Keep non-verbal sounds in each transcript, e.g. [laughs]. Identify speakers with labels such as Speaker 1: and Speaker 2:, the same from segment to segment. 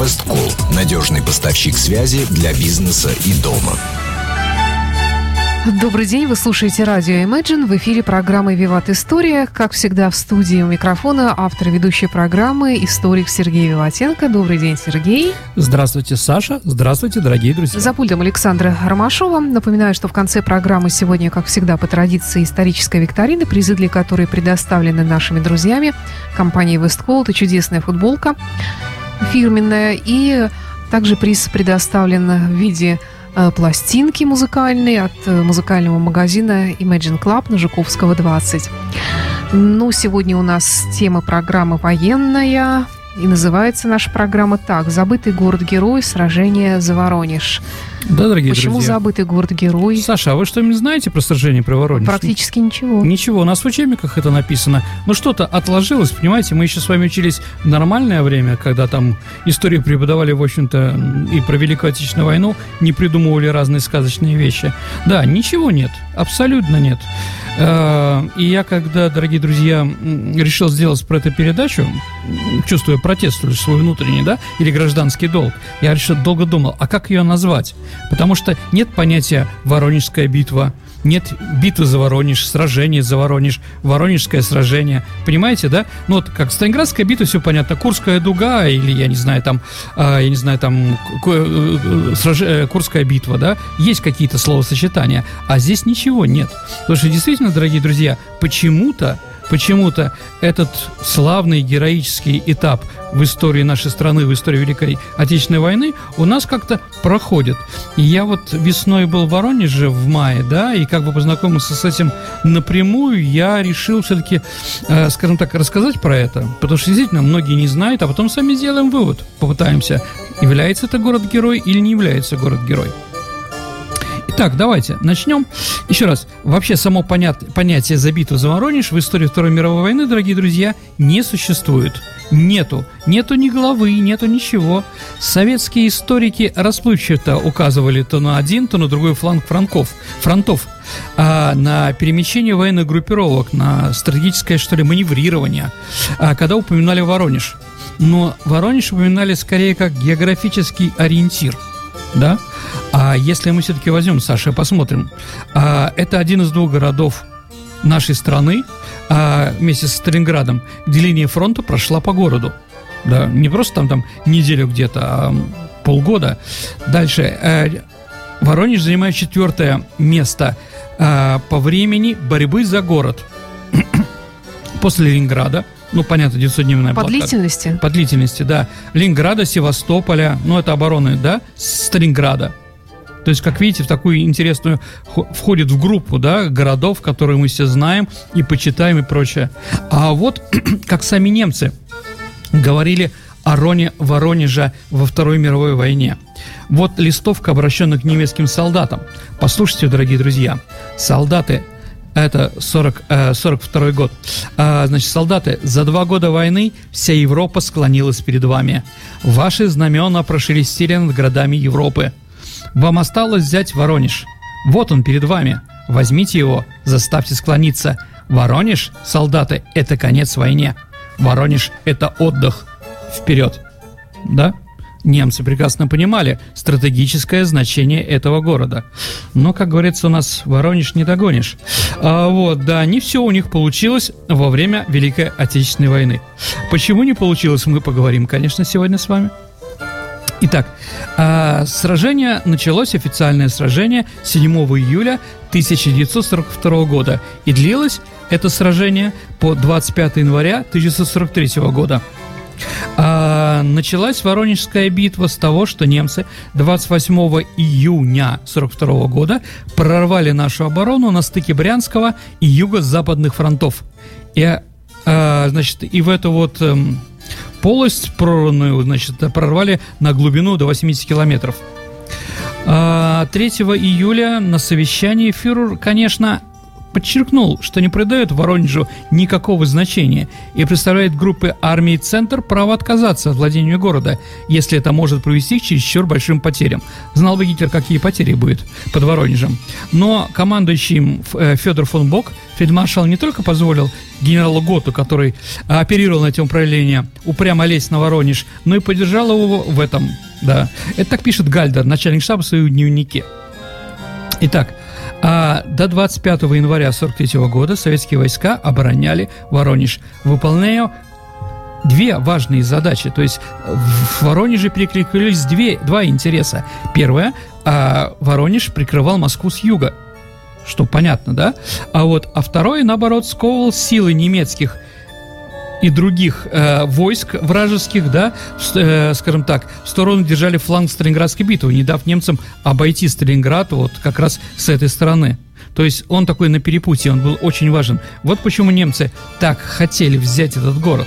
Speaker 1: Весткол – надежный поставщик связи для бизнеса и дома.
Speaker 2: Добрый день, вы слушаете радио Imagine. В эфире программы «Виват История». Как всегда, в студии у микрофона автор ведущей программы, историк Сергей Виватенко. Добрый день, Сергей.
Speaker 3: Здравствуйте, Саша. Здравствуйте, дорогие друзья.
Speaker 2: За пультом Александра Ромашова. Напоминаю, что в конце программы сегодня, как всегда, по традиции историческая викторина, призы для которой предоставлены нашими друзьями, компанией Весткол. Это чудесная футболка фирменная. И также приз предоставлен в виде Э, пластинки музыкальные от э, музыкального магазина Imagine Club на Жуковского 20. Ну, сегодня у нас тема программы военная. И называется наша программа так «Забытый город-герой. Сражение за Воронеж».
Speaker 3: Да, дорогие
Speaker 2: Почему
Speaker 3: друзья.
Speaker 2: забытый город-герой?
Speaker 3: Саша, а вы что-нибудь знаете про сражение при Воронеж?
Speaker 2: Практически ничего.
Speaker 3: Ничего, у нас в учебниках это написано. Но что-то отложилось, понимаете, мы еще с вами учились в нормальное время, когда там историю преподавали, в общем-то, и про Великую Отечественную войну, не придумывали разные сказочные вещи. Да, ничего нет, абсолютно нет. Э, и я, когда, дорогие друзья, решил сделать про эту передачу, чувствуя протест свой внутренний, да, или гражданский долг, я решил, долго думал, а как ее назвать? Потому что нет понятия «Воронежская битва», нет битвы за Воронеж, сражение за Воронеж, Воронежское сражение. Понимаете, да? Ну вот как Сталинградская битва, все понятно. Курская дуга или, я не знаю, там, э, я не знаю, там, э, э, сраж... Э, Курская битва, да? Есть какие-то словосочетания, а здесь ничего нет. Потому что действительно, дорогие друзья, почему-то почему-то этот славный героический этап в истории нашей страны, в истории Великой Отечественной войны у нас как-то проходит. И я вот весной был в Воронеже в мае, да, и как бы познакомился с этим напрямую, я решил все-таки, э, скажем так, рассказать про это, потому что действительно многие не знают, а потом сами сделаем вывод, попытаемся, является это город-герой или не является город-герой. Итак, давайте начнем. Еще раз, вообще само понят, понятие «за битву за Воронеж» в истории Второй мировой войны, дорогие друзья, не существует. Нету. Нету ни главы, нету ничего. Советские историки расплывчато указывали то на один, то на другой фланг франков, фронтов. А, на перемещение военных группировок, на стратегическое, что ли, маневрирование, а, когда упоминали Воронеж. Но Воронеж упоминали скорее как географический ориентир – да? А если мы все-таки возьмем, Саша, посмотрим, а, это один из двух городов нашей страны а, вместе с Сталинградом, где линия фронта прошла по городу. Да, не просто там, там неделю где-то, а полгода. Дальше. Э, Воронеж занимает четвертое место э, по времени борьбы за город. [clears throat] После Ленинграда – ну, понятно, 900-дневная
Speaker 2: По длительности?
Speaker 3: По длительности, да. Ленинграда, Севастополя, ну, это обороны, да, Сталинграда. То есть, как видите, в такую интересную входит в группу, да, городов, которые мы все знаем и почитаем и прочее. А вот, [clears throat] как сами немцы говорили о Роне Воронежа во Второй мировой войне. Вот листовка, обращенная к немецким солдатам. Послушайте, дорогие друзья. Солдаты это 40, э, 42 год. А, значит, солдаты, за два года войны вся Европа склонилась перед вами. Ваши знамена прошелестели над городами Европы. Вам осталось взять Воронеж. Вот он перед вами. Возьмите его, заставьте склониться. Воронеж, солдаты, это конец войне. Воронеж – это отдых. Вперед. Да? Немцы прекрасно понимали стратегическое значение этого города. Но, как говорится, у нас Воронеж не догонишь. А, вот, да, не все у них получилось во время Великой Отечественной войны. Почему не получилось, мы поговорим, конечно, сегодня с вами. Итак, а, сражение началось, официальное сражение 7 июля 1942 года. И длилось это сражение по 25 января 1943 года. А, началась Воронежская битва с того, что немцы 28 июня 42 года прорвали нашу оборону на стыке Брянского и юго-западных фронтов. И, а, значит, и в эту вот эм, полость прорванную, значит, прорвали на глубину до 80 километров. 3 а, июля на совещании фюрер, конечно, подчеркнул, что не придает Воронежу никакого значения и представляет группе армии «Центр» право отказаться от владения города, если это может привести к чересчур большим потерям. Знал бы Гитлер, какие потери будет под Воронежем. Но командующий э, Федор фон Бок, фельдмаршал, не только позволил генералу Готу, который оперировал на этом управлении, упрямо лезть на Воронеж, но и поддержал его в этом. Да. Это так пишет Гальдер, начальник штаба в своем дневнике. Итак, а до 25 января 1943 года советские войска обороняли Воронеж, выполняя две важные задачи. То есть в Воронеже перекликались две, два интереса. Первое, а Воронеж прикрывал Москву с юга, что понятно, да? А вот, а второе, наоборот, сковывал силы немецких и других э, войск вражеских, да, э, скажем так, сторону держали фланг Сталинградской битвы, не дав немцам обойти Сталинград вот как раз с этой стороны. То есть он такой на перепутье, он был очень важен. Вот почему немцы так хотели взять этот город.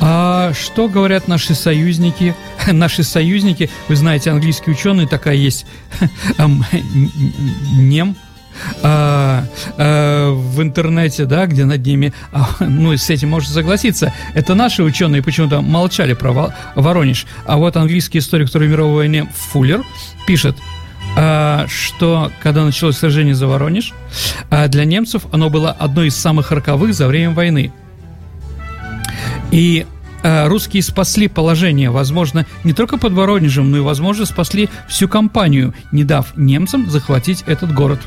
Speaker 3: А что говорят наши союзники? [laughs] Наши союзники, вы знаете, английские ученые, такая есть [laughs] нем, а, а, в интернете, да, где над ними, а, ну, с этим можно согласиться. Это наши ученые почему-то молчали про Воронеж. А вот английский историк Второй мировой войны Фуллер пишет, а, что когда началось сражение за Воронеж, а, для немцев оно было одной из самых роковых за время войны. И русские спасли положение, возможно, не только под Воронежем, но и, возможно, спасли всю компанию, не дав немцам захватить этот город.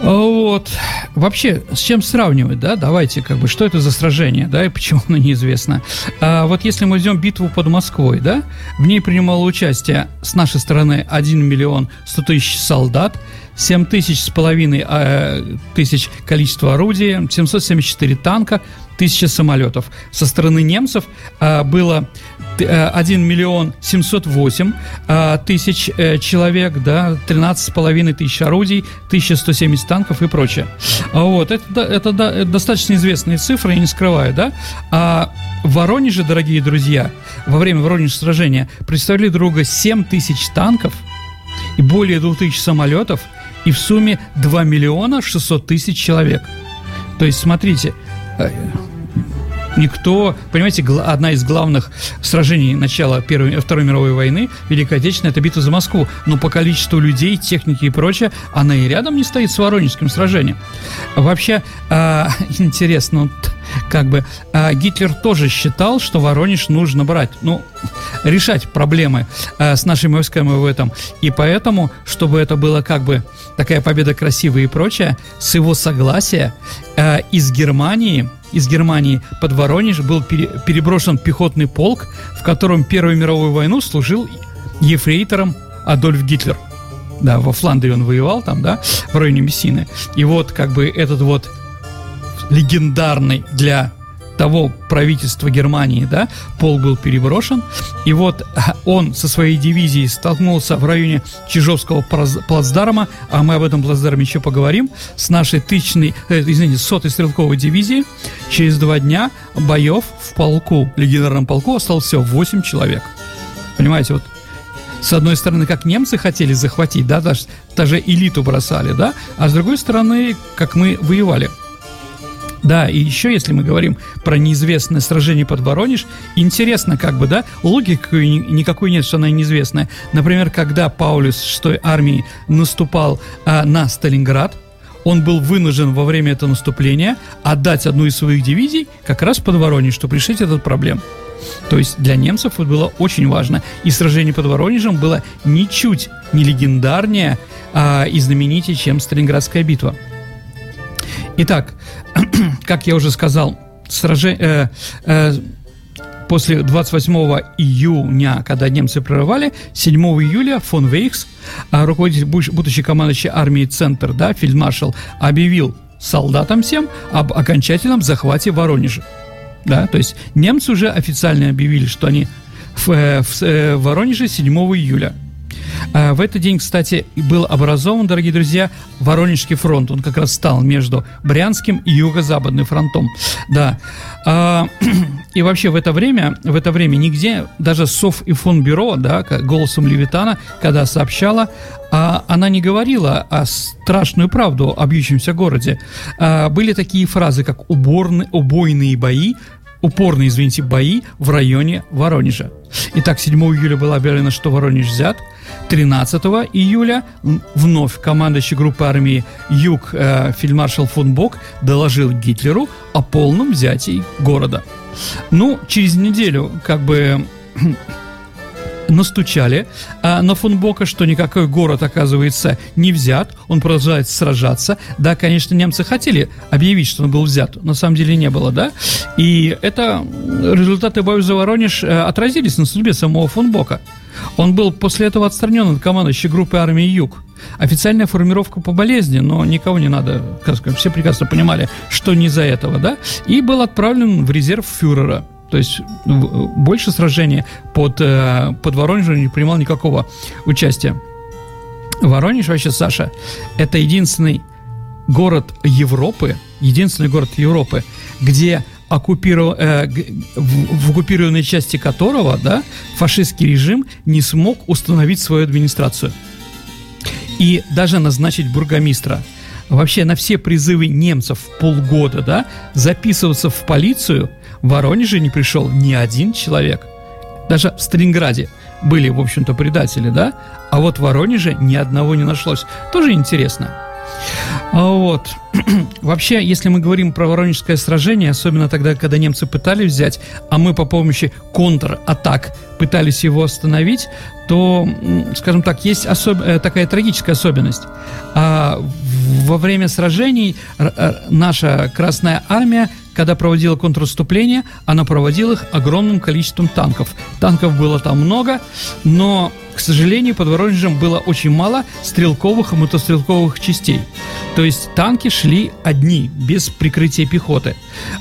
Speaker 3: Вот. Вообще, с чем сравнивать, да? Давайте, как бы, что это за сражение, да, и [laughs] почему оно неизвестно. А вот если мы возьмем битву под Москвой, да, в ней принимало участие с нашей стороны 1 миллион 100 тысяч солдат, 7 тысяч с половиной э, тысяч количество орудий, 774 танка, тысяча самолетов. Со стороны немцев э, было 1 миллион 708 э, тысяч э, человек, да, 13,5 тысяч орудий, 1170 танков и прочее. А вот, это, это, это достаточно известные цифры, я не скрываю, да. А в Воронеже, дорогие друзья, во время Воронежского сражения представили друга 7 тысяч танков и более 2000 самолетов, и в сумме 2 миллиона 600 тысяч человек. То есть, смотрите, э, никто, понимаете, одна из главных сражений начала Первой, Второй мировой войны, Великой Отечественной, это битва за Москву. Но по количеству людей, техники и прочее, она и рядом не стоит с Воронежским сражением. Вообще, э, [laughs] интересно, как бы э, Гитлер тоже считал, что Воронеж нужно брать, ну, решать проблемы э, с нашими войсками в этом. И поэтому, чтобы это было как бы такая победа красивая и прочее, с его согласия э, из Германии из Германии под Воронеж был пере, переброшен пехотный полк, в котором Первую мировую войну служил ефрейтором Адольф Гитлер. Да, во Фландрии он воевал там, да, в районе Мессины. И вот как бы этот вот легендарный для того правительства Германии, да, пол был переброшен, и вот он со своей дивизией столкнулся в районе Чижовского плацдарма, а мы об этом плацдарме еще поговорим, с нашей тысячной, э, извините, сотой стрелковой дивизии. Через два дня боев в полку, легендарном полку, осталось всего 8 человек. Понимаете, вот с одной стороны, как немцы хотели захватить, да, даже, даже элиту бросали, да, а с другой стороны, как мы воевали – да, и еще, если мы говорим про неизвестное сражение под Воронеж, интересно, как бы, да, логики никакой нет, что она неизвестная. Например, когда Паулюс 6 армии наступал а, на Сталинград, он был вынужден во время этого наступления отдать одну из своих дивизий как раз под Воронеж, чтобы решить этот проблем. То есть для немцев это было очень важно. И сражение под Воронежем было ничуть не легендарнее а, и знаменитее, чем Сталинградская битва. Итак, [clears throat] как я уже сказал, сражение... Э, э, после 28 июня, когда немцы прорывали, 7 июля фон Вейхс, а, руководитель будущей командующей армии «Центр», да, фельдмаршал, объявил солдатам всем об окончательном захвате Воронежа. Да, то есть немцы уже официально объявили, что они в, э, в, в Воронеже 7 июля. А, в этот день, кстати, был образован, дорогие друзья, Воронежский фронт. Он как раз стал между Брянским и Юго-Западным фронтом. Да. А, [clears throat] и вообще в это время, в это время нигде, даже Соф и фон Бюро, да, голосом Левитана, когда сообщала, а, она не говорила о страшную правду о бьющемся городе. Были такие фразы, как уборны, убойные бои, упорные, извините, бои в районе Воронежа. Итак, 7 июля было объявлено, что Воронеж взят. 13 июля вновь командующий группы армии Юг э, фельдмаршал фон Бок доложил Гитлеру о полном взятии города. Ну, через неделю, как бы [clears throat] настучали а, на Фунбока, что никакой город, оказывается, не взят, он продолжает сражаться. Да, конечно, немцы хотели объявить, что он был взят, на самом деле не было, да, и это результаты боев за Воронеж э, отразились на судьбе самого Фунбока. Он был после этого отстранен от командующей группы армии Юг. Официальная формировка по болезни, но никого не надо, как сказать, все прекрасно понимали, что не из-за этого, да, и был отправлен в резерв фюрера. То есть больше сражений под, э, под Воронежем не принимал никакого участия. Воронеж вообще, Саша, это единственный город Европы, единственный город Европы, где оккупиров... э, в, в оккупированной части которого да, фашистский режим не смог установить свою администрацию и даже назначить бургомистра. Вообще на все призывы немцев полгода да, записываться в полицию в Воронеже не пришел ни один человек. Даже в Сталинграде были, в общем-то, предатели, да? А вот в Воронеже ни одного не нашлось. Тоже интересно. А вот. [clears throat] Вообще, если мы говорим про Воронежское сражение, особенно тогда, когда немцы пытались взять, а мы по помощи контратак пытались его остановить, то, скажем так, есть особ... Э, такая трагическая особенность. А во время сражений наша Красная Армия когда проводила контрнаступление, она проводила их огромным количеством танков. Танков было там много, но, к сожалению, под Воронежем было очень мало стрелковых и мотострелковых частей. То есть танки шли одни, без прикрытия пехоты.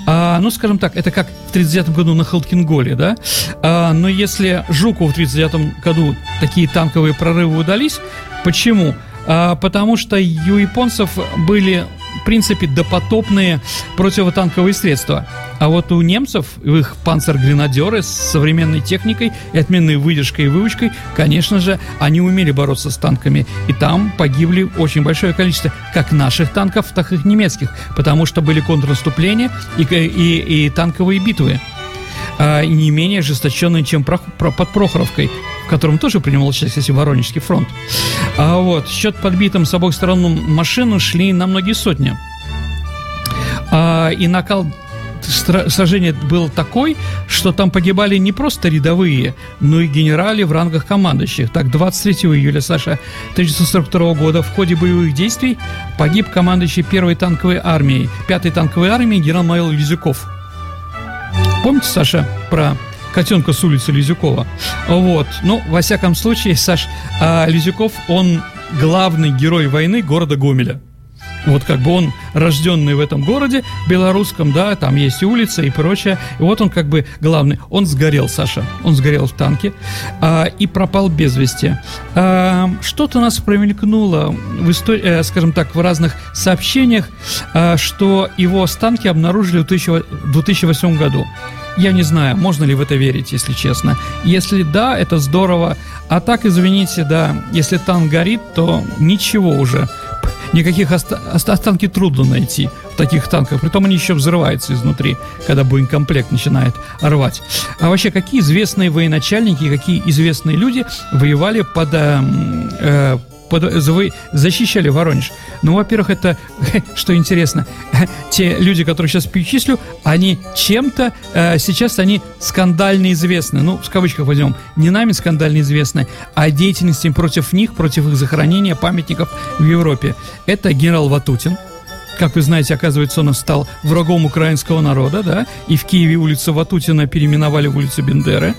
Speaker 3: А, ну, скажем так, это как в 1939 году на Халкинголе, да? А, но если Жуку в 1939 году такие танковые прорывы удались, почему? А, потому что у японцев были принципе, допотопные противотанковые средства. А вот у немцев, их панцергренадеры с современной техникой и отменной выдержкой и выучкой, конечно же, они умели бороться с танками. И там погибли очень большое количество как наших танков, так и немецких, потому что были контрнаступления и, и, и танковые битвы. А, не менее ожесточенные, чем про, про, под Прохоровкой, в котором тоже принимал участие, кстати, Воронежский фронт. А вот, счет подбитым с обоих сторон машин шли на многие сотни. А, и накал сражения был такой, что там погибали не просто рядовые, но и генерали в рангах командующих. Так, 23 июля, Саша, 1942 года в ходе боевых действий погиб командующий первой танковой армией, пятой танковой армии генерал-майор Лизюков. Помните, Саша, про котенка с улицы Лизюкова? Вот. Ну, во всяком случае, Саш, а Лизюков, он главный герой войны города Гомеля. Вот как бы он рожденный в этом городе белорусском, да, там есть улица и прочее. И вот он как бы главный. Он сгорел, Саша. Он сгорел в танке а, и пропал без вести. А, что-то нас промелькнуло в истории, э, скажем так, в разных сообщениях, а, что его останки обнаружили в 2008 году. Я не знаю, можно ли в это верить, если честно. Если да, это здорово. А так, извините, да, если танк горит, то ничего уже. Никаких оста- останки трудно найти в таких танках. Притом они еще взрываются изнутри, когда боекомплект начинает рвать. А вообще, какие известные военачальники, какие известные люди воевали под э, э, вы защищали Воронеж. Ну, во-первых, это, [laughs] что интересно, [laughs] те люди, которые сейчас перечислю, они чем-то э, сейчас они скандально известны. Ну, в кавычках возьмем, не нами скандально известны, а деятельностью против них, против их захоронения памятников в Европе. Это генерал Ватутин, как вы знаете, оказывается, он стал врагом украинского народа, да, и в Киеве улицу Ватутина переименовали в улицу Бендеры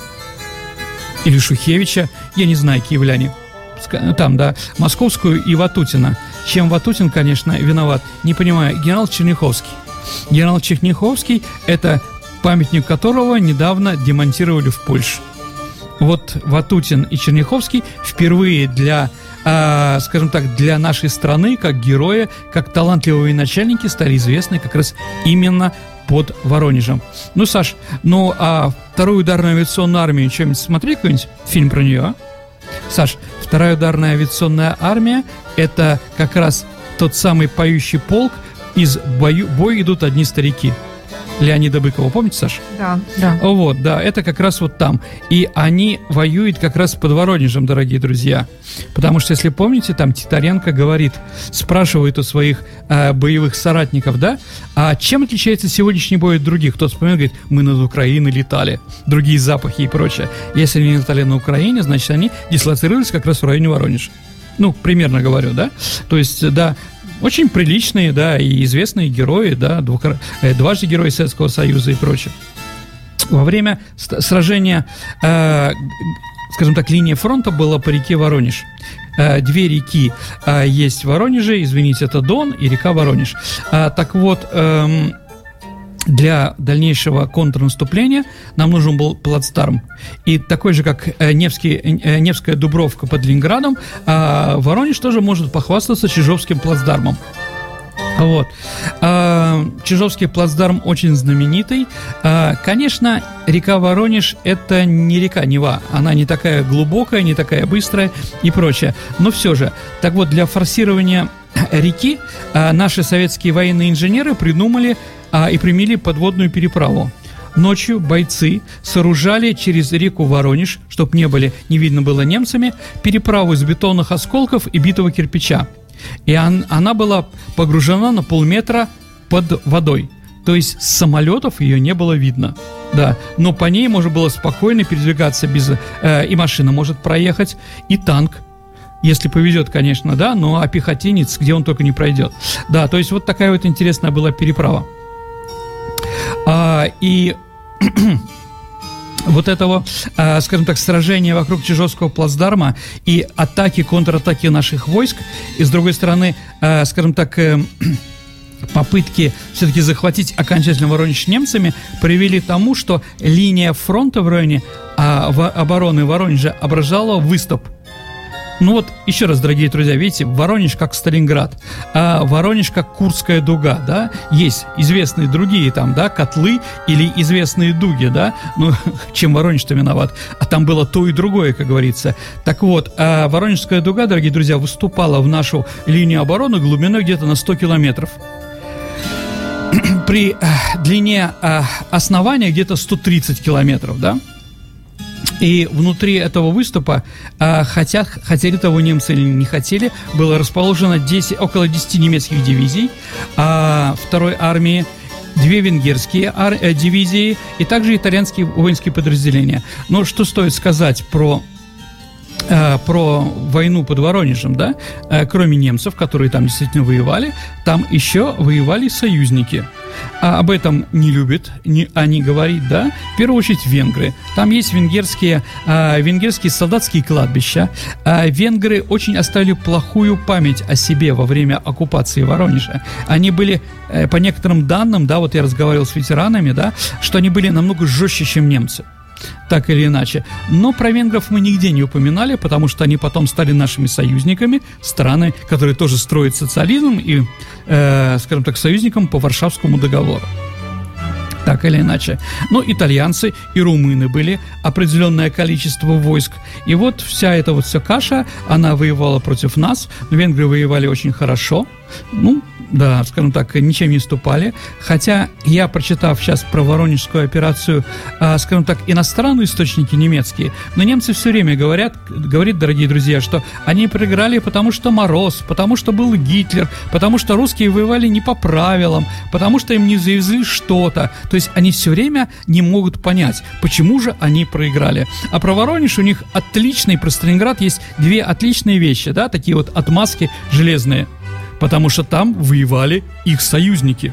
Speaker 3: или Шухевича, я не знаю, киевляне там, да, Московскую и Ватутина. Чем Ватутин, конечно, виноват, не понимаю. Генерал Черняховский. Генерал Черняховский – это памятник которого недавно демонтировали в Польше. вот Ватутин и Черняховский впервые для э, скажем так, для нашей страны, как герои, как талантливые начальники стали известны как раз именно под Воронежем. Ну, Саш, ну а вторую ударную авиационную армию, что-нибудь смотри какой-нибудь фильм про нее, а? Саш, вторая ударная авиационная армия – это как раз тот самый поющий полк, из бою, бой идут одни старики – Леонида Быкова, помните, Саша?
Speaker 2: Да, да.
Speaker 3: Вот, да, это как раз вот там. И они воюют как раз под Воронежем, дорогие друзья. Потому что, если помните, там Титаренко говорит, спрашивает у своих э, боевых соратников, да, а чем отличается сегодняшний бой от других? Кто вспоминает, говорит, мы над Украиной летали, другие запахи и прочее. Если они летали на Украине, значит, они дислоцировались как раз в районе Воронежа. Ну, примерно говорю, да? То есть, да, очень приличные, да, и известные герои, да, двух, э, дважды герои Советского Союза и прочее. Во время сражения, э, скажем так, линия фронта была по реке Воронеж. Э, две реки э, есть в Воронеже, извините, это Дон и река Воронеж. Так вот, э, для дальнейшего контрнаступления нам нужен был плацдарм. И такой же, как э, Невский, э, Невская Дубровка под Ленинградом, а Воронеж тоже может похвастаться Чижовским плацдармом. Вот. А, Чижовский плацдарм очень знаменитый. А, конечно, река Воронеж – это не река Нева. Она не такая глубокая, не такая быстрая и прочее. Но все же. Так вот, для форсирования [clears throat] реки наши советские военные инженеры придумали а, и примели подводную переправу. Ночью бойцы сооружали через реку Воронеж, чтобы не были, не видно было немцами, переправу из бетонных осколков и битого кирпича. И он, она была погружена на полметра под водой. То есть с самолетов ее не было видно. Да, но по ней можно было спокойно передвигаться без... Э, и машина может проехать, и танк, если повезет, конечно, да, но а пехотинец, где он только не пройдет. Да, то есть вот такая вот интересная была переправа. А, и [clears throat] вот этого, а, скажем так, сражения вокруг Чижовского плацдарма и атаки, контратаки наших войск, и с другой стороны, а, скажем так, э, [clears throat] попытки все-таки захватить окончательно Воронеж немцами привели к тому, что линия фронта в районе а, обороны Воронежа образовала выступ – ну вот, еще раз, дорогие друзья, видите, Воронеж как Сталинград, а Воронеж как Курская дуга, да, есть известные другие там, да, котлы или известные дуги, да, ну, [laughs] чем Воронеж-то виноват, а там было то и другое, как говорится. Так вот, а Воронежская дуга, дорогие друзья, выступала в нашу линию обороны глубиной где-то на 100 километров [clears throat] при э, длине э, основания где-то 130 километров, да? И внутри этого выступа, а, хотя хотели того немцы или не хотели, было расположено 10, около 10 немецких дивизий а, второй армии, две венгерские ар- э, дивизии и также итальянские воинские подразделения. Но что стоит сказать про э, про войну под Воронежем, да, э, кроме немцев, которые там действительно воевали, там еще воевали союзники. А об этом не любят не, они говорить, да, в первую очередь венгры. Там есть венгерские, э, венгерские солдатские кладбища. Э, венгры очень оставили плохую память о себе во время оккупации Воронежа. Они были, э, по некоторым данным, да, вот я разговаривал с ветеранами, да, что они были намного жестче, чем немцы так или иначе. Но про венгров мы нигде не упоминали, потому что они потом стали нашими союзниками, страны, которые тоже строят социализм и, э, скажем так, союзником по Варшавскому договору так или иначе. Но итальянцы и румыны были определенное количество войск. И вот вся эта вот вся каша, она воевала против нас. Венгры воевали очень хорошо. Ну, да, скажем так, ничем не ступали. Хотя я, прочитав сейчас про Воронежскую операцию, э, скажем так, иностранные источники немецкие, но немцы все время говорят, говорят, дорогие друзья, что они проиграли, потому что мороз, потому что был Гитлер, потому что русские воевали не по правилам, потому что им не завезли что-то. То есть они все время не могут понять, почему же они проиграли. А про Воронеж у них отличный, про Сталинград есть две отличные вещи, да, такие вот отмазки железные – потому что там воевали их союзники.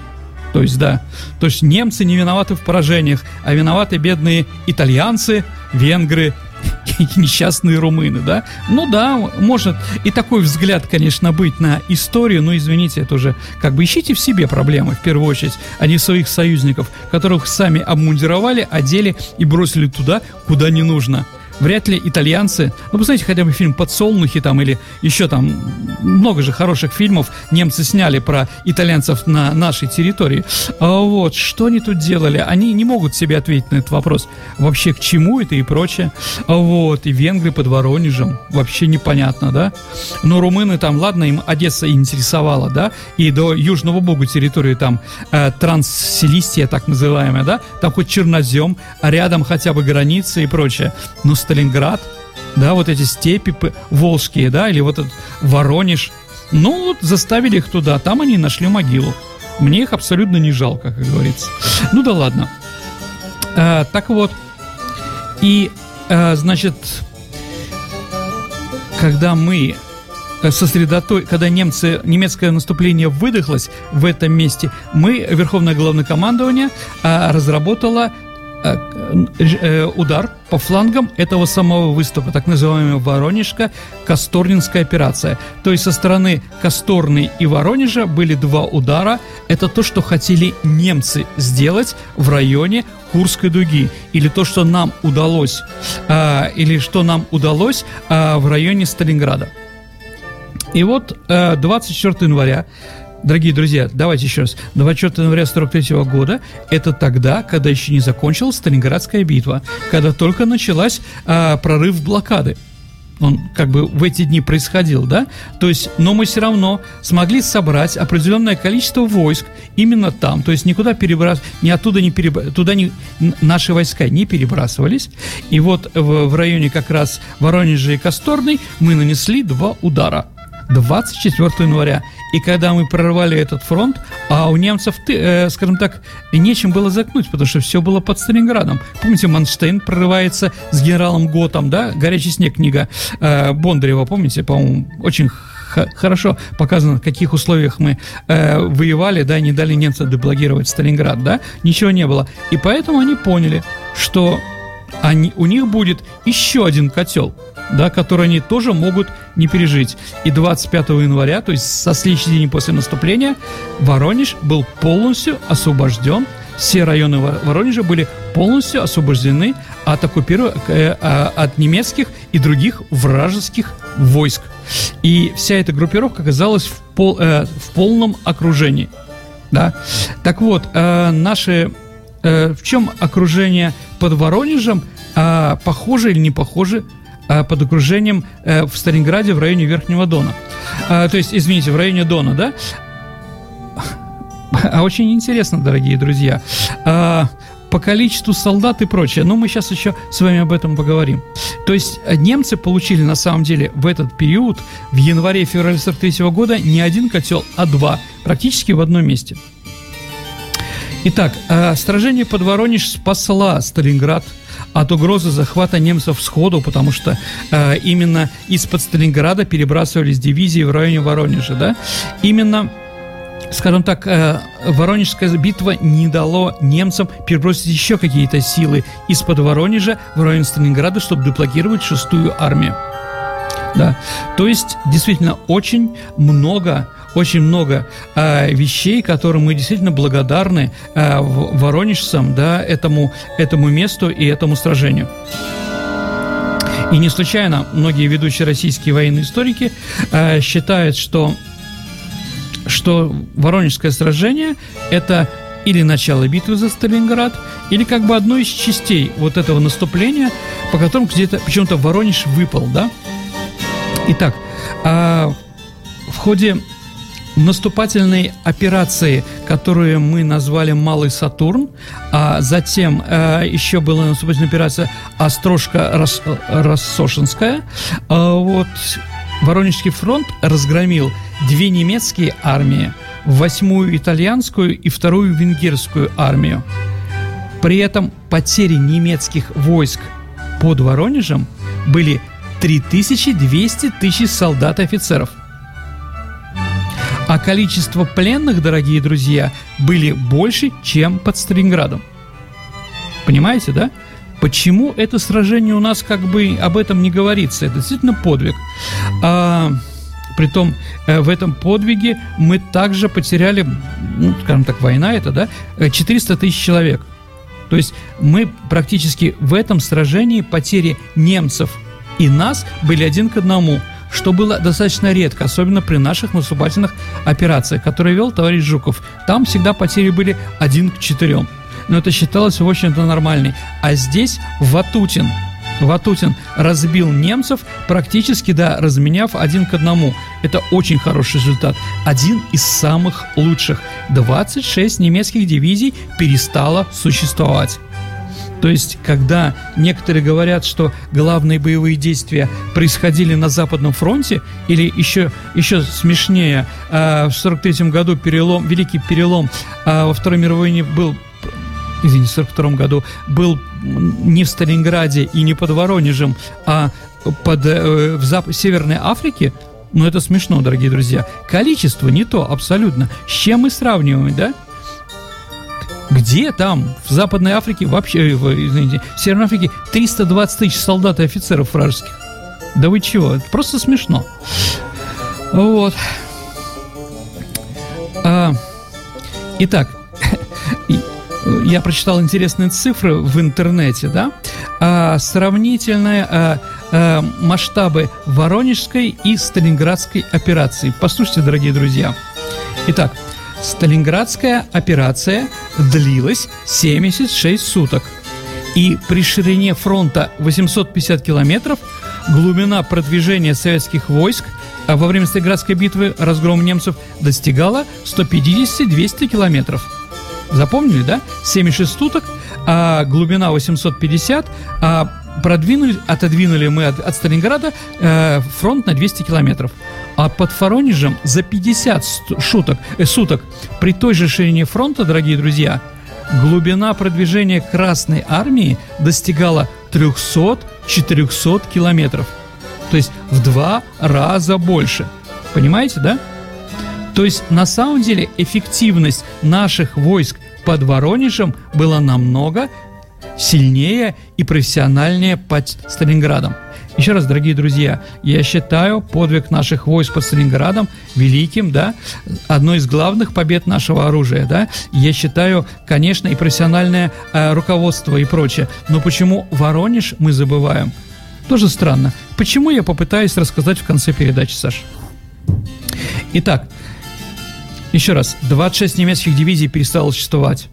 Speaker 3: То есть, да, то есть немцы не виноваты в поражениях, а виноваты бедные итальянцы, венгры [laughs] и несчастные румыны, да? Ну да, может и такой взгляд, конечно, быть на историю, но извините, это уже как бы ищите в себе проблемы, в первую очередь, а не своих союзников, которых сами обмундировали, одели и бросили туда, куда не нужно. Вряд ли итальянцы, ну, посмотрите хотя бы фильм «Подсолнухи» там или еще там много же хороших фильмов немцы сняли про итальянцев на нашей территории. А вот, что они тут делали? Они не могут себе ответить на этот вопрос. Вообще, к чему это и прочее. А вот, и венгры под Воронежем. Вообще непонятно, да? Но румыны там, ладно, им Одесса интересовала, да? И до Южного Бога территории там э, Трансселистия, так называемая, да? Там хоть чернозем, а рядом хотя бы границы и прочее. Но Сталинград, да, вот эти степи волжские, да, или вот этот Воронеж, ну вот заставили их туда, там они нашли могилу. Мне их абсолютно не жалко, как говорится. Ну да ладно. А, так вот, и, а, значит, когда мы сосредото... когда немцы, немецкое наступление выдохлось в этом месте, мы, Верховное Главнокомандование, а, разработало Э, э, удар по флангам этого самого выступа, так называемая Воронежская Касторнинская операция. То есть со стороны Касторны и Воронежа были два удара. Это то, что хотели немцы сделать в районе Курской дуги. Или то, что нам удалось, или что нам удалось в районе Сталинграда. И вот 24 января дорогие друзья, давайте еще раз. 24 января 43 года – это тогда, когда еще не закончилась Сталинградская битва, когда только началась а, прорыв блокады он как бы в эти дни происходил, да? То есть, но мы все равно смогли собрать определенное количество войск именно там, то есть никуда перебрас, ни оттуда не переб... туда не наши войска не перебрасывались, и вот в, в районе как раз Воронежа и Косторной мы нанесли два удара. 24 января. И когда мы прорвали этот фронт, а у немцев, э, скажем так, нечем было заткнуть, потому что все было под Сталинградом. Помните, Манштейн прорывается с генералом Готом, да? «Горячий снег» книга э, Бондарева, помните, по-моему, очень хорошо показано, в каких условиях мы э, воевали, да, не дали немцам деблокировать Сталинград, да, ничего не было. И поэтому они поняли, что они, у них будет еще один котел – да, которые они тоже могут не пережить. И 25 января, то есть со следующий день после наступления, Воронеж был полностью освобожден все районы Воронежа были полностью освобождены от, оккупиру... Э, а, от немецких и других вражеских войск. И вся эта группировка оказалась в, пол, э, в полном окружении. Да? Так вот, э, наши, в чем окружение под Воронежем, э, похоже или не похоже под окружением э, в Сталинграде в районе Верхнего Дона. Э, то есть, извините, в районе Дона, да? А очень интересно, дорогие друзья. По количеству солдат и прочее. Но мы сейчас еще с вами об этом поговорим. То есть немцы получили на самом деле в этот период, в январе-феврале 43 года, не один котел, а два. Практически в одном месте. Итак, сражение под Воронеж спасла Сталинград – от угрозы захвата немцев сходу, потому что э, именно из-под Сталинграда перебрасывались дивизии в районе Воронежа, да, именно скажем так, э, Воронежская битва не дало немцам перебросить еще какие-то силы из-под Воронежа в район Сталинграда, чтобы деблокировать шестую армию. Да. То есть, действительно, очень много очень много э, вещей, которым мы действительно благодарны э, воронежцам, да, этому, этому месту и этому сражению. И не случайно многие ведущие российские военные историки э, считают, что, что Воронежское сражение – это или начало битвы за Сталинград, или как бы одной из частей вот этого наступления, по которому где-то почему-то Воронеж выпал, да? Итак, э, в ходе наступательной операции, которую мы назвали «Малый Сатурн», а затем э, еще была наступательная операция «Острожка-Рассошинская». Э, вот Воронежский фронт разгромил две немецкие армии, восьмую итальянскую и вторую венгерскую армию. При этом потери немецких войск под Воронежем были 3200 тысяч солдат и офицеров – а количество пленных, дорогие друзья, были больше, чем под Сталинградом. Понимаете, да? Почему это сражение у нас как бы об этом не говорится? Это действительно подвиг. А, притом э, в этом подвиге мы также потеряли, ну, скажем так, война это, да, 400 тысяч человек. То есть мы практически в этом сражении потери немцев и нас были один к одному – что было достаточно редко, особенно при наших наступательных операциях, которые вел товарищ Жуков. Там всегда потери были один к четырем. Но это считалось, в общем-то, нормальной. А здесь Ватутин, Ватутин разбил немцев, практически, да, разменяв один к одному. Это очень хороший результат. Один из самых лучших. 26 немецких дивизий перестало существовать. То есть, когда некоторые говорят, что главные боевые действия происходили на Западном фронте, или еще, еще смешнее, э, в 43 году перелом, великий перелом э, во Второй мировой войне был извините, в 42 году был не в Сталинграде и не под Воронежем, а под, э, в Зап- Северной Африке, ну это смешно, дорогие друзья. Количество не то абсолютно. С чем мы сравниваем, да? Где там, в Западной Африке, вообще, э, в, извините, в Северной Африке 320 тысяч солдат и офицеров вражеских? Да вы чего? Это просто смешно. Вот. А, итак, [laughs] я прочитал интересные цифры в интернете, да? А, сравнительные а, а, масштабы Воронежской и Сталинградской операции. Послушайте, дорогие друзья. Итак, Сталинградская операция длилась 76 суток. И при ширине фронта 850 километров глубина продвижения советских войск а во время Сталинградской битвы разгром немцев достигала 150-200 километров. Запомнили, да? 76 суток, а глубина 850, а продвинули, отодвинули мы от, от Сталинграда э, фронт на 200 километров. А под Воронежем за 50 шуток, э, суток при той же ширине фронта, дорогие друзья, глубина продвижения Красной Армии достигала 300-400 километров. То есть в два раза больше. Понимаете, да? То есть на самом деле эффективность наших войск под Воронежем была намного сильнее и профессиональнее под Сталинградом. Еще раз, дорогие друзья, я считаю подвиг наших войск под Сталинградом великим, да, одной из главных побед нашего оружия, да. Я считаю, конечно, и профессиональное э, руководство и прочее. Но почему Воронеж мы забываем? Тоже странно. Почему я попытаюсь рассказать в конце передачи, Саш? Итак, еще раз, 26 немецких дивизий перестало существовать.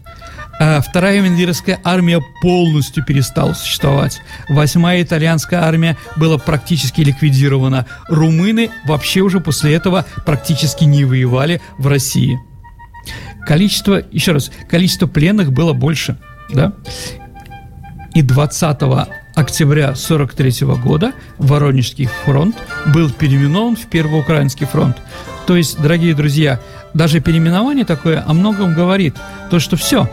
Speaker 3: А вторая венгерская армия полностью перестала существовать. Восьмая итальянская армия была практически ликвидирована. Румыны вообще уже после этого практически не воевали в России. Количество, еще раз, количество пленных было больше, да? И 20 октября 43 года Воронежский фронт был переименован в Первый Украинский фронт. То есть, дорогие друзья, даже переименование такое о многом говорит. То, что все,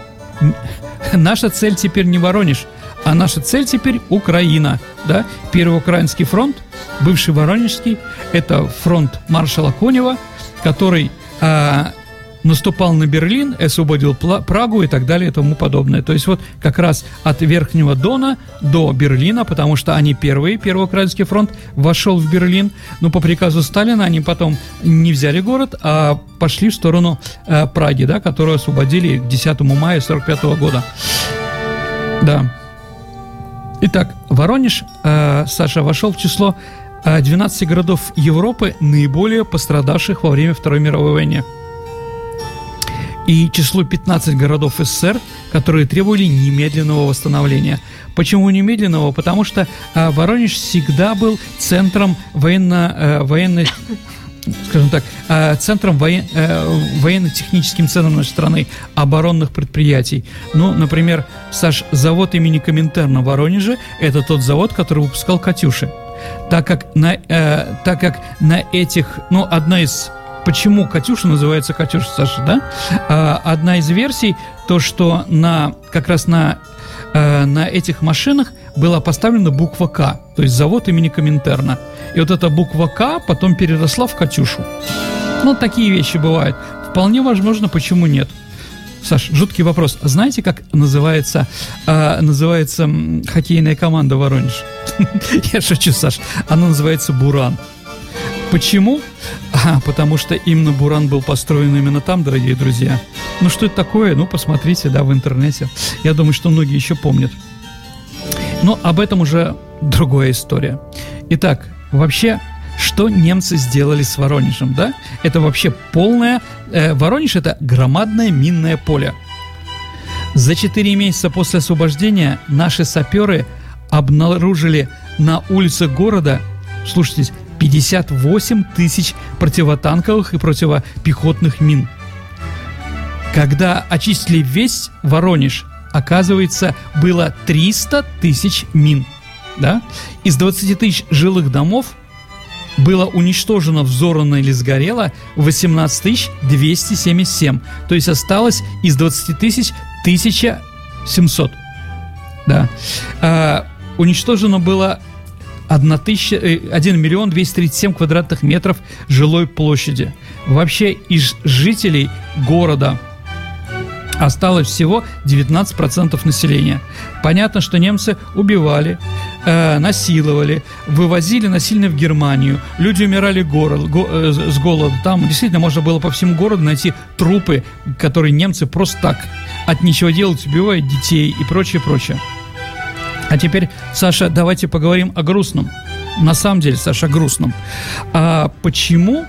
Speaker 3: наша цель теперь не Воронеж, а наша цель теперь Украина. Да? Первый Украинский фронт, бывший Воронежский, это фронт маршала Конева, который а, наступал на Берлин, освободил Прагу и так далее и тому подобное. То есть вот как раз от Верхнего Дона до Берлина, потому что они первые, Первый Украинский фронт вошел в Берлин, но по приказу Сталина они потом не взяли город, а пошли в сторону э, Праги, да, которую освободили к 10 мая 45 года. Да. Итак, Воронеж, э, Саша, вошел в число 12 э, городов Европы, наиболее пострадавших во время Второй мировой войны и число 15 городов СССР, которые требовали немедленного восстановления. Почему немедленного? Потому что а, Воронеж всегда был центром военно, а, военной скажем так, а, центром воен, э, военно-техническим центром нашей страны оборонных предприятий. Ну, например, Саш, завод имени Коминтерна в Воронеже – это тот завод, который выпускал «Катюши». Так как на, э, так как на этих, ну, одна из Почему Катюша называется Катюша, Саша, да? А, одна из версий, то, что на, как раз на, а, на этих машинах была поставлена буква К, то есть завод имени Коминтерна. И вот эта буква К потом переросла в Катюшу. Ну, такие вещи бывают. Вполне возможно, почему нет. Саш, жуткий вопрос. Знаете, как называется, э, называется хоккейная команда Воронеж? [laughs] Я шучу, Саш. Она называется Буран. Почему? А, потому что именно Буран был построен именно там, дорогие друзья. Ну, что это такое? Ну, посмотрите, да, в интернете. Я думаю, что многие еще помнят. Но об этом уже другая история. Итак, вообще, что немцы сделали с Воронежем, да? Это вообще полное... Э, Воронеж – это громадное минное поле. За 4 месяца после освобождения наши саперы обнаружили на улицах города, слушайте, 58 тысяч противотанковых и противопехотных мин. Когда очистили весь Воронеж, оказывается, было 300 тысяч мин. Да? Из 20 тысяч жилых домов было уничтожено, взорвано или сгорело 18 277. То есть осталось из 20 тысяч 1700. Да. А, уничтожено было 1, тысяча, 1 миллион 237 квадратных метров жилой площади. Вообще из жителей города осталось всего 19% населения. Понятно, что немцы убивали, э, насиловали, вывозили насильно в Германию, люди умирали город, го, э, с голода. Там действительно можно было по всему городу найти трупы, которые немцы просто так от нечего делать убивают детей и прочее, прочее. А теперь, Саша, давайте поговорим о грустном. На самом деле, Саша, о грустном. А почему,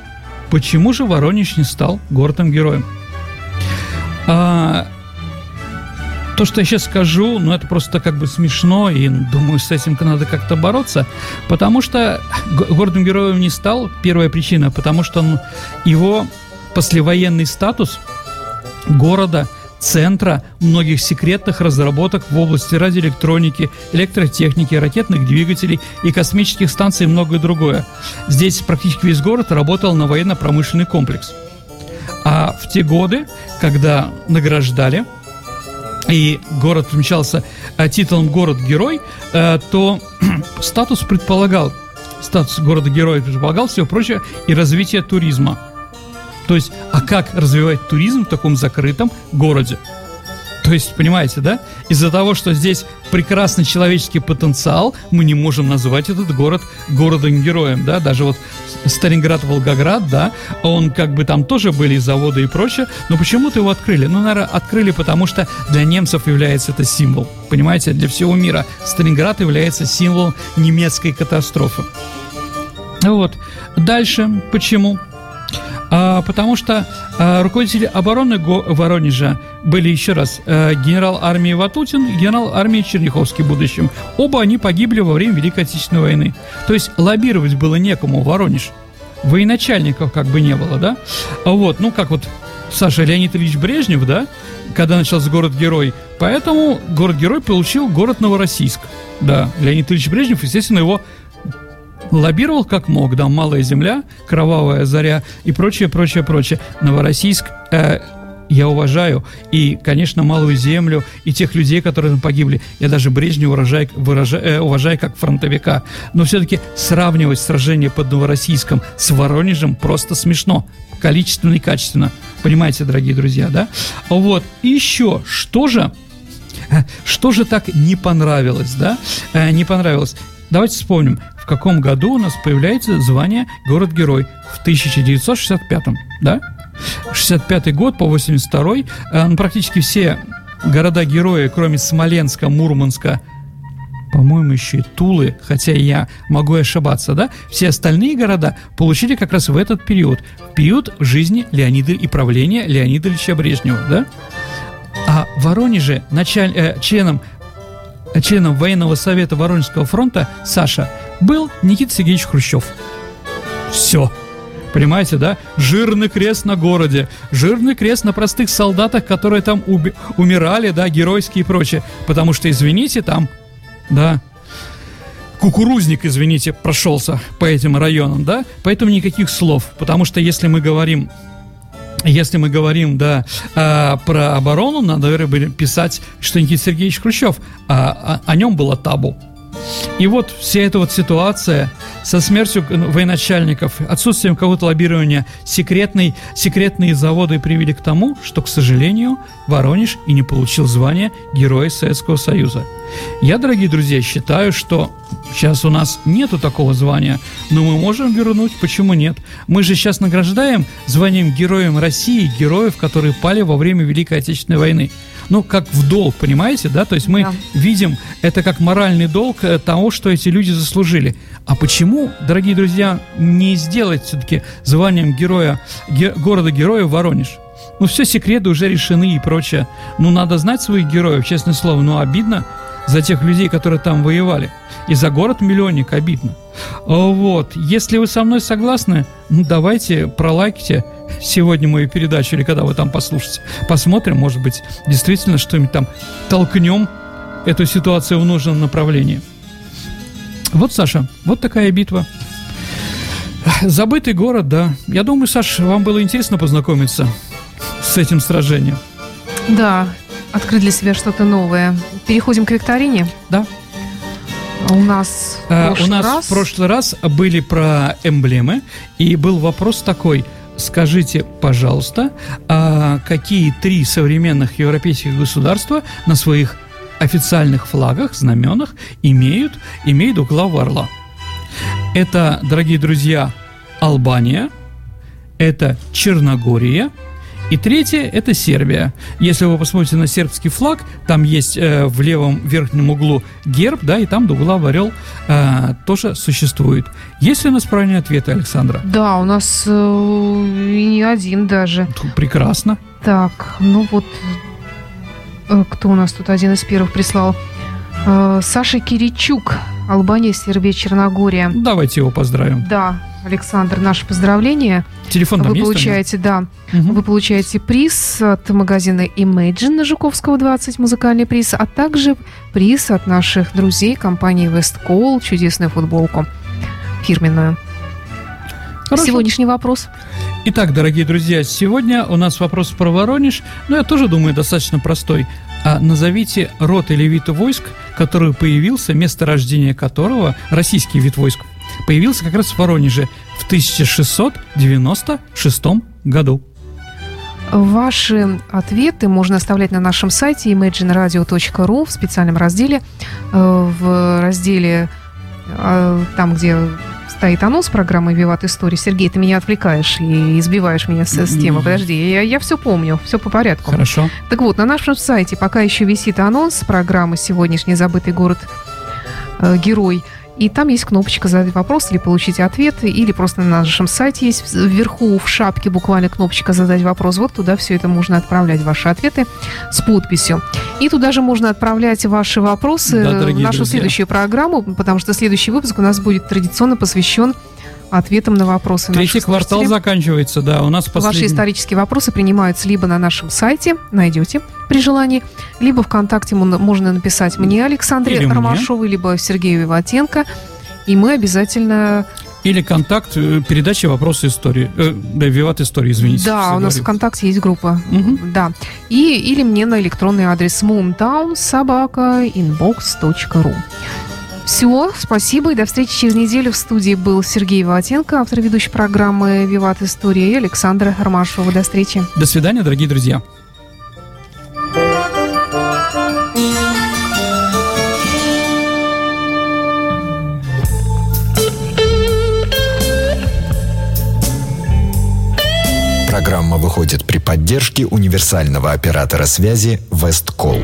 Speaker 3: почему же Воронеж не стал городом-героем? А, то, что я сейчас скажу, ну, это просто как бы смешно, и думаю, с этим надо как-то бороться, потому что городом героем не стал, первая причина, потому что он, его послевоенный статус города – центра многих секретных разработок в области радиоэлектроники, электротехники, ракетных двигателей и космических станций и многое другое. Здесь практически весь город работал на военно-промышленный комплекс. А в те годы, когда награждали, и город отмечался э, титулом «Город-герой», э, то [clears throat] статус предполагал, статус города-героя предполагал, все прочее, и развитие туризма – то есть, а как развивать туризм в таком закрытом городе? То есть, понимаете, да? Из-за того, что здесь прекрасный человеческий потенциал, мы не можем назвать этот город городом-героем, да? Даже вот Сталинград, Волгоград, да, он как бы там тоже были заводы и прочее, но почему-то его открыли. Ну, наверное, открыли, потому что для немцев является это символ, понимаете, для всего мира. Сталинград является символом немецкой катастрофы. Вот. Дальше, почему? А, потому что а, руководители обороны Воронежа были еще раз а, генерал армии Ватутин и генерал армии Черняховский в будущем. Оба они погибли во время Великой Отечественной войны. То есть лоббировать было некому Воронеж. Военачальников как бы не было, да? А вот, ну как вот Саша Леонид Ильич Брежнев, да, когда начался город-герой. Поэтому город-герой получил город Новороссийск. Да, Леонид Ильич Брежнев, естественно, его лоббировал как мог, да, «Малая земля», «Кровавая заря» и прочее, прочее, прочее. Новороссийск э, я уважаю и, конечно, малую землю и тех людей, которые там погибли. Я даже Брежнева уважаю, выражаю, э, уважаю как фронтовика. Но все-таки сравнивать сражение под Новороссийском с Воронежем просто смешно. Количественно и качественно. Понимаете, дорогие друзья, да? Вот. Еще, что же что же так не понравилось, да? Э, не понравилось. Давайте вспомним, каком году у нас появляется звание «Город-герой» в 1965, да? 65 год по 82 э, ну, практически все города-герои, кроме Смоленска, Мурманска, по-моему, еще и Тулы, хотя я могу ошибаться, да, все остальные города получили как раз в этот период, период жизни Леонида и правления Леонида Ильича Брежнева, да. А в Воронеже началь, э, членом членом военного совета Воронежского фронта Саша был Никита Сергеевич Хрущев. Все. Понимаете, да? Жирный крест на городе, жирный крест на простых солдатах, которые там уби- умирали, да, геройские и прочее. Потому что, извините, там, да, кукурузник, извините, прошелся по этим районам, да? Поэтому никаких слов. Потому что если мы говорим если мы говорим, да, э, про оборону, надо, наверное, писать, что Никита Сергеевич Хрущев, а, а, о нем было табу. И вот вся эта вот ситуация со смертью военачальников, отсутствием какого-то лоббирования секретной, секретные заводы привели к тому, что, к сожалению, Воронеж и не получил звание Героя Советского Союза. Я, дорогие друзья, считаю, что сейчас у нас нету такого звания, но мы можем вернуть, почему нет? Мы же сейчас награждаем званием Героем России героев, которые пали во время Великой Отечественной войны ну, как в долг, понимаете, да? То есть мы да. видим это как моральный долг э, того, что эти люди заслужили. А почему, дорогие друзья, не сделать все-таки званием героя, ге, города-героя Воронеж? Ну, все секреты уже решены и прочее. Ну, надо знать своих героев, честное слово. Ну, обидно за тех людей, которые там воевали. И за город-миллионник обидно. Вот. Если вы со мной согласны, ну, давайте пролайките сегодня мою передачу или когда вы там послушаете. Посмотрим, может быть, действительно что-нибудь там толкнем эту ситуацию в нужном направлении. Вот, Саша, вот такая битва. Забытый город, да. Я думаю, Саша, вам было интересно познакомиться с этим сражением.
Speaker 2: Да, открыть для себя что-то новое. Переходим к викторине?
Speaker 3: Да.
Speaker 2: А у нас в
Speaker 3: а, У нас раз... в прошлый раз были про эмблемы, и был вопрос такой – скажите, пожалуйста, а какие три современных европейских государства на своих официальных флагах, знаменах имеют, имеют главу орла? Это, дорогие друзья, Албания, это Черногория – и третье – это Сербия. Если вы посмотрите на сербский флаг, там есть э, в левом верхнем углу герб, да, и там до угла орел э, тоже существует. Есть ли у нас правильный ответ, Александра?
Speaker 2: Да, у нас э, не один даже.
Speaker 3: Прекрасно.
Speaker 2: Так, ну вот, э, кто у нас тут один из первых прислал? Э, Саша Киричук, Албания, Сербия, Черногория.
Speaker 3: Давайте его поздравим.
Speaker 2: Да, Александр, наше поздравление.
Speaker 3: Телефон
Speaker 2: там Вы получаете, да, угу. вы получаете приз от магазина Imagine на Жуковского 20, музыкальный приз, а также приз от наших друзей компании Westcall, чудесную футболку фирменную. Хорошо. Сегодняшний вопрос.
Speaker 3: Итак, дорогие друзья, сегодня у нас вопрос про Воронеж, но я тоже думаю достаточно простой. А назовите род или вид войск, который появился, место рождения которого, российский вид войск, появился как раз в Воронеже в 1696 году.
Speaker 2: Ваши ответы можно оставлять на нашем сайте imagineradio.ru в специальном разделе, э, в разделе э, там, где стоит анонс программы «Виват Истории». Сергей, ты меня отвлекаешь и избиваешь меня с, с темы. Подожди, я, я все помню, все по порядку.
Speaker 3: Хорошо.
Speaker 2: Так вот, на нашем сайте пока еще висит анонс программы «Сегодняшний забытый город э, герой». И там есть кнопочка «Задать вопрос» или «Получить ответы», или просто на нашем сайте есть вверху в шапке буквально кнопочка «Задать вопрос». Вот туда все это можно отправлять, ваши ответы с подписью. И туда же можно отправлять ваши вопросы да, в нашу друзья. следующую программу, потому что следующий выпуск у нас будет традиционно посвящен ответом на вопросы.
Speaker 3: Третий квартал заканчивается, да, у нас
Speaker 2: последний. Ваши исторические вопросы принимаются либо на нашем сайте, найдете при желании, либо ВКонтакте можно написать мне, Александре Или Ромашовой, мне. либо Сергею Иватенко, и мы обязательно
Speaker 3: или контакт э, передачи вопросы истории. Э, да, Виват истории, извините.
Speaker 2: Да, у нас говорит. ВКонтакте есть группа. Угу. Да. И, или мне на электронный адрес moontown.inbox.ru все, спасибо и до встречи через неделю. В студии был Сергей Ватенко, автор ведущей программы «Виват История» и Александра Ромашова. До встречи.
Speaker 3: До свидания, дорогие друзья.
Speaker 1: Программа выходит при поддержке универсального оператора связи «Весткол».